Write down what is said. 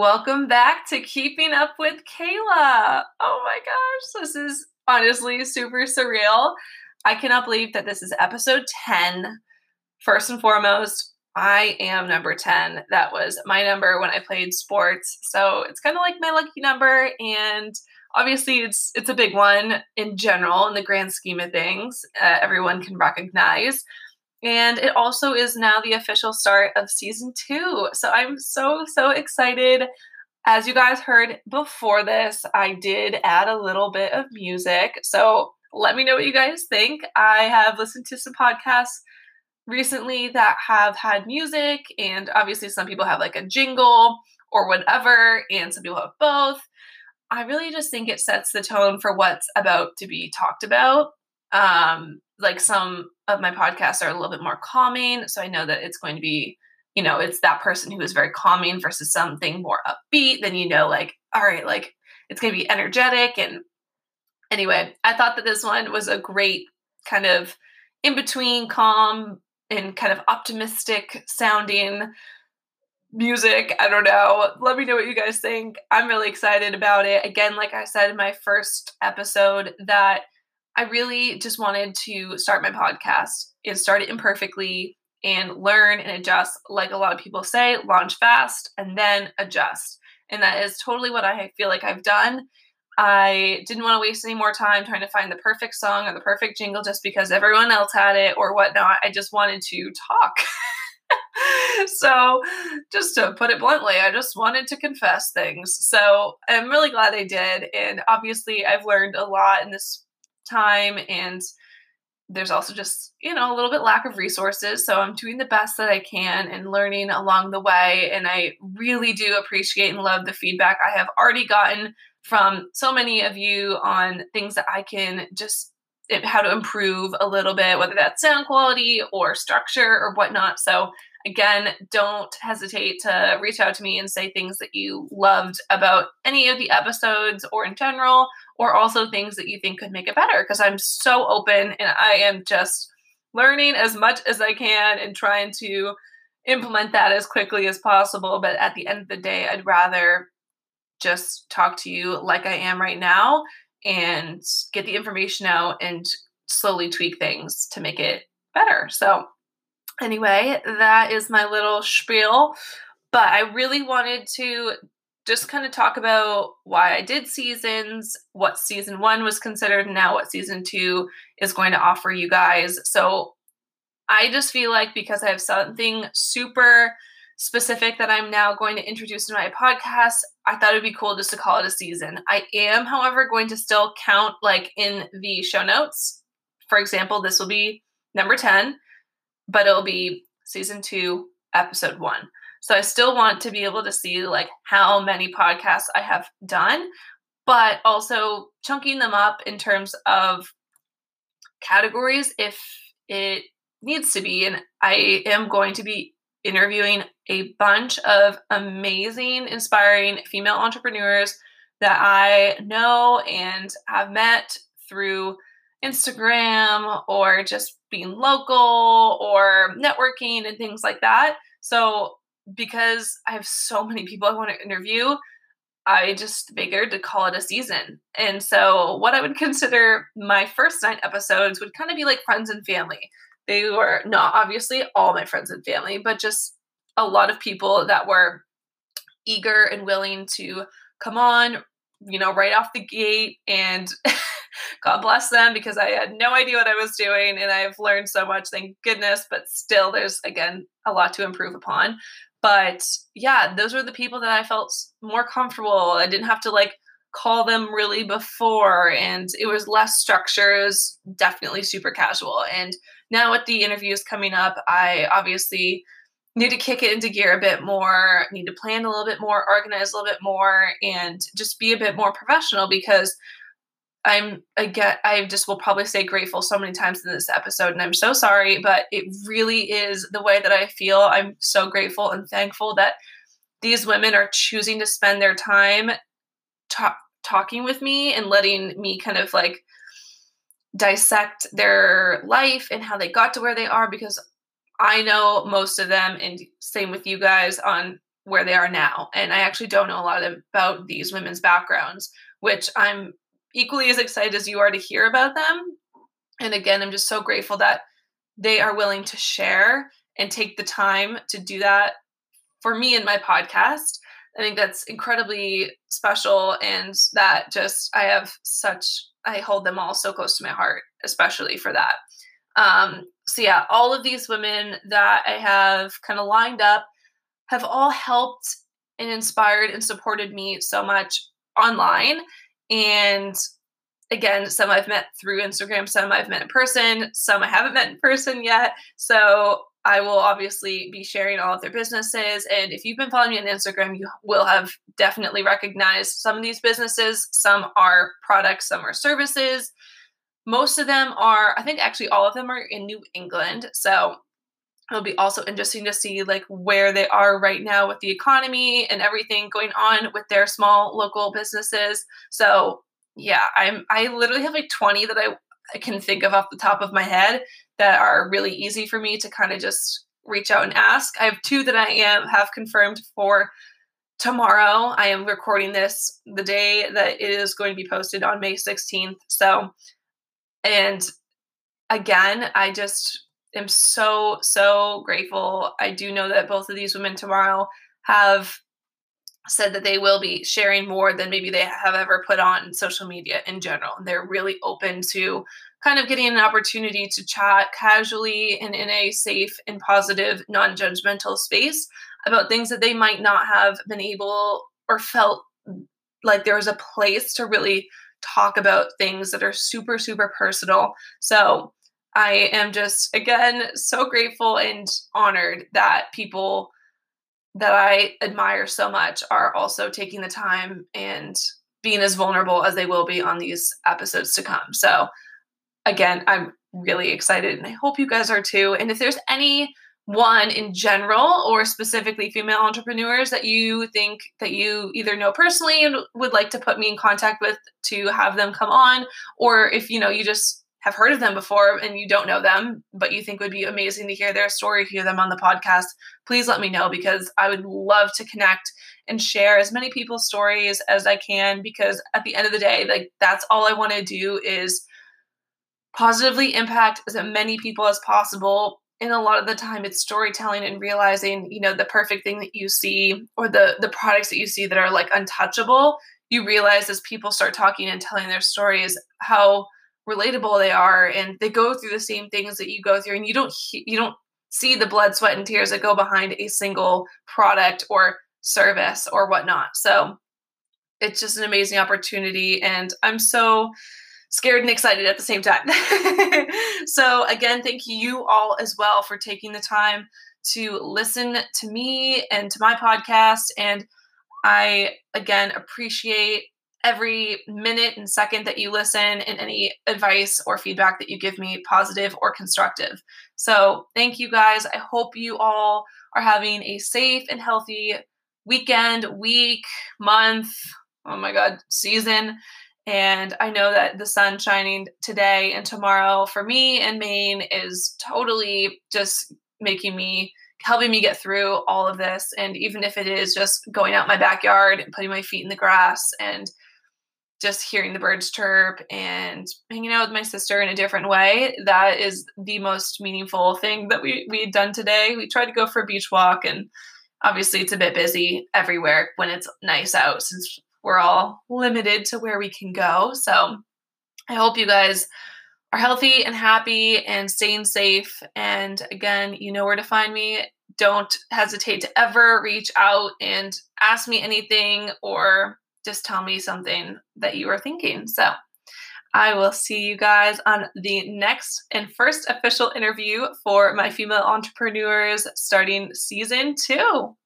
Welcome back to Keeping Up with Kayla. Oh my gosh, this is honestly super surreal. I cannot believe that this is episode 10. First and foremost, I am number 10. That was my number when I played sports. So it's kind of like my lucky number and obviously it's it's a big one in general in the grand scheme of things. Uh, everyone can recognize. And it also is now the official start of season two. So I'm so, so excited. As you guys heard before this, I did add a little bit of music. So let me know what you guys think. I have listened to some podcasts recently that have had music, and obviously, some people have like a jingle or whatever, and some people have both. I really just think it sets the tone for what's about to be talked about. Um, like some of my podcasts are a little bit more calming. So I know that it's going to be, you know, it's that person who is very calming versus something more upbeat. Then you know, like, all right, like it's going to be energetic. And anyway, I thought that this one was a great kind of in between calm and kind of optimistic sounding music. I don't know. Let me know what you guys think. I'm really excited about it. Again, like I said in my first episode, that I really just wanted to start my podcast and start it imperfectly and learn and adjust, like a lot of people say, launch fast and then adjust. And that is totally what I feel like I've done. I didn't want to waste any more time trying to find the perfect song or the perfect jingle just because everyone else had it or whatnot. I just wanted to talk. so, just to put it bluntly, I just wanted to confess things. So, I'm really glad I did. And obviously, I've learned a lot in this time and there's also just you know a little bit lack of resources so i'm doing the best that i can and learning along the way and i really do appreciate and love the feedback i have already gotten from so many of you on things that i can just eh, how to improve a little bit whether that's sound quality or structure or whatnot so Again, don't hesitate to reach out to me and say things that you loved about any of the episodes or in general, or also things that you think could make it better because I'm so open and I am just learning as much as I can and trying to implement that as quickly as possible. But at the end of the day, I'd rather just talk to you like I am right now and get the information out and slowly tweak things to make it better. So, Anyway, that is my little spiel. But I really wanted to just kind of talk about why I did seasons, what season one was considered, and now what season two is going to offer you guys. So I just feel like because I have something super specific that I'm now going to introduce in my podcast, I thought it'd be cool just to call it a season. I am, however, going to still count like in the show notes. For example, this will be number 10 but it'll be season two, episode one. So I still want to be able to see like how many podcasts I have done, but also chunking them up in terms of categories if it needs to be. And I am going to be interviewing a bunch of amazing, inspiring female entrepreneurs that I know and have met through Instagram or just being local or networking and things like that. So, because I have so many people I want to interview, I just figured to call it a season. And so, what I would consider my first nine episodes would kind of be like friends and family. They were not obviously all my friends and family, but just a lot of people that were eager and willing to come on, you know, right off the gate and God bless them because I had no idea what I was doing and I've learned so much, thank goodness. But still, there's again a lot to improve upon. But yeah, those were the people that I felt more comfortable. I didn't have to like call them really before and it was less structure. It was definitely super casual. And now with the interviews coming up, I obviously need to kick it into gear a bit more, need to plan a little bit more, organize a little bit more, and just be a bit more professional because I'm again I just will probably say grateful so many times in this episode and I'm so sorry but it really is the way that I feel. I'm so grateful and thankful that these women are choosing to spend their time ta- talking with me and letting me kind of like dissect their life and how they got to where they are because I know most of them and same with you guys on where they are now. And I actually don't know a lot about these women's backgrounds, which I'm equally as excited as you are to hear about them. And again, I'm just so grateful that they are willing to share and take the time to do that for me in my podcast. I think that's incredibly special and that just I have such I hold them all so close to my heart, especially for that. Um, so yeah, all of these women that I have kind of lined up have all helped and inspired and supported me so much online. And again, some I've met through Instagram, some I've met in person, some I haven't met in person yet. So I will obviously be sharing all of their businesses. And if you've been following me on Instagram, you will have definitely recognized some of these businesses. Some are products, some are services. Most of them are, I think actually all of them are in New England. So it'll be also interesting to see like where they are right now with the economy and everything going on with their small local businesses. So yeah, I'm I literally have like 20 that I, I can think of off the top of my head that are really easy for me to kind of just reach out and ask. I have two that I am have confirmed for tomorrow. I am recording this the day that it is going to be posted on May 16th. So and again, I just am so, so grateful. I do know that both of these women tomorrow have said that they will be sharing more than maybe they have ever put on social media in general. And they're really open to kind of getting an opportunity to chat casually and in a safe and positive, non judgmental space about things that they might not have been able or felt like there was a place to really talk about things that are super, super personal. So I am just, again, so grateful and honored that people that I admire so much are also taking the time and being as vulnerable as they will be on these episodes to come. So, again, I'm really excited and I hope you guys are too. And if there's any one in general or specifically female entrepreneurs that you think that you either know personally and would like to put me in contact with to have them come on? Or if you know you just have heard of them before and you don't know them but you think would be amazing to hear their story hear them on the podcast please let me know because i would love to connect and share as many people's stories as i can because at the end of the day like that's all i want to do is positively impact as many people as possible and a lot of the time it's storytelling and realizing you know the perfect thing that you see or the the products that you see that are like untouchable you realize as people start talking and telling their stories how relatable they are and they go through the same things that you go through and you don't you don't see the blood sweat and tears that go behind a single product or service or whatnot. So it's just an amazing opportunity and i'm so scared and excited at the same time. so, again, thank you all as well for taking the time to listen to me and to my podcast. And I, again, appreciate every minute and second that you listen and any advice or feedback that you give me, positive or constructive. So, thank you guys. I hope you all are having a safe and healthy weekend, week, month, oh my God, season. And I know that the sun shining today and tomorrow for me in Maine is totally just making me helping me get through all of this. And even if it is just going out my backyard and putting my feet in the grass and just hearing the birds chirp and hanging out with my sister in a different way, that is the most meaningful thing that we we had done today. We tried to go for a beach walk and obviously it's a bit busy everywhere when it's nice out since we're all limited to where we can go. So I hope you guys are healthy and happy and staying safe. And again, you know where to find me. Don't hesitate to ever reach out and ask me anything or just tell me something that you are thinking. So I will see you guys on the next and first official interview for my female entrepreneurs starting season two.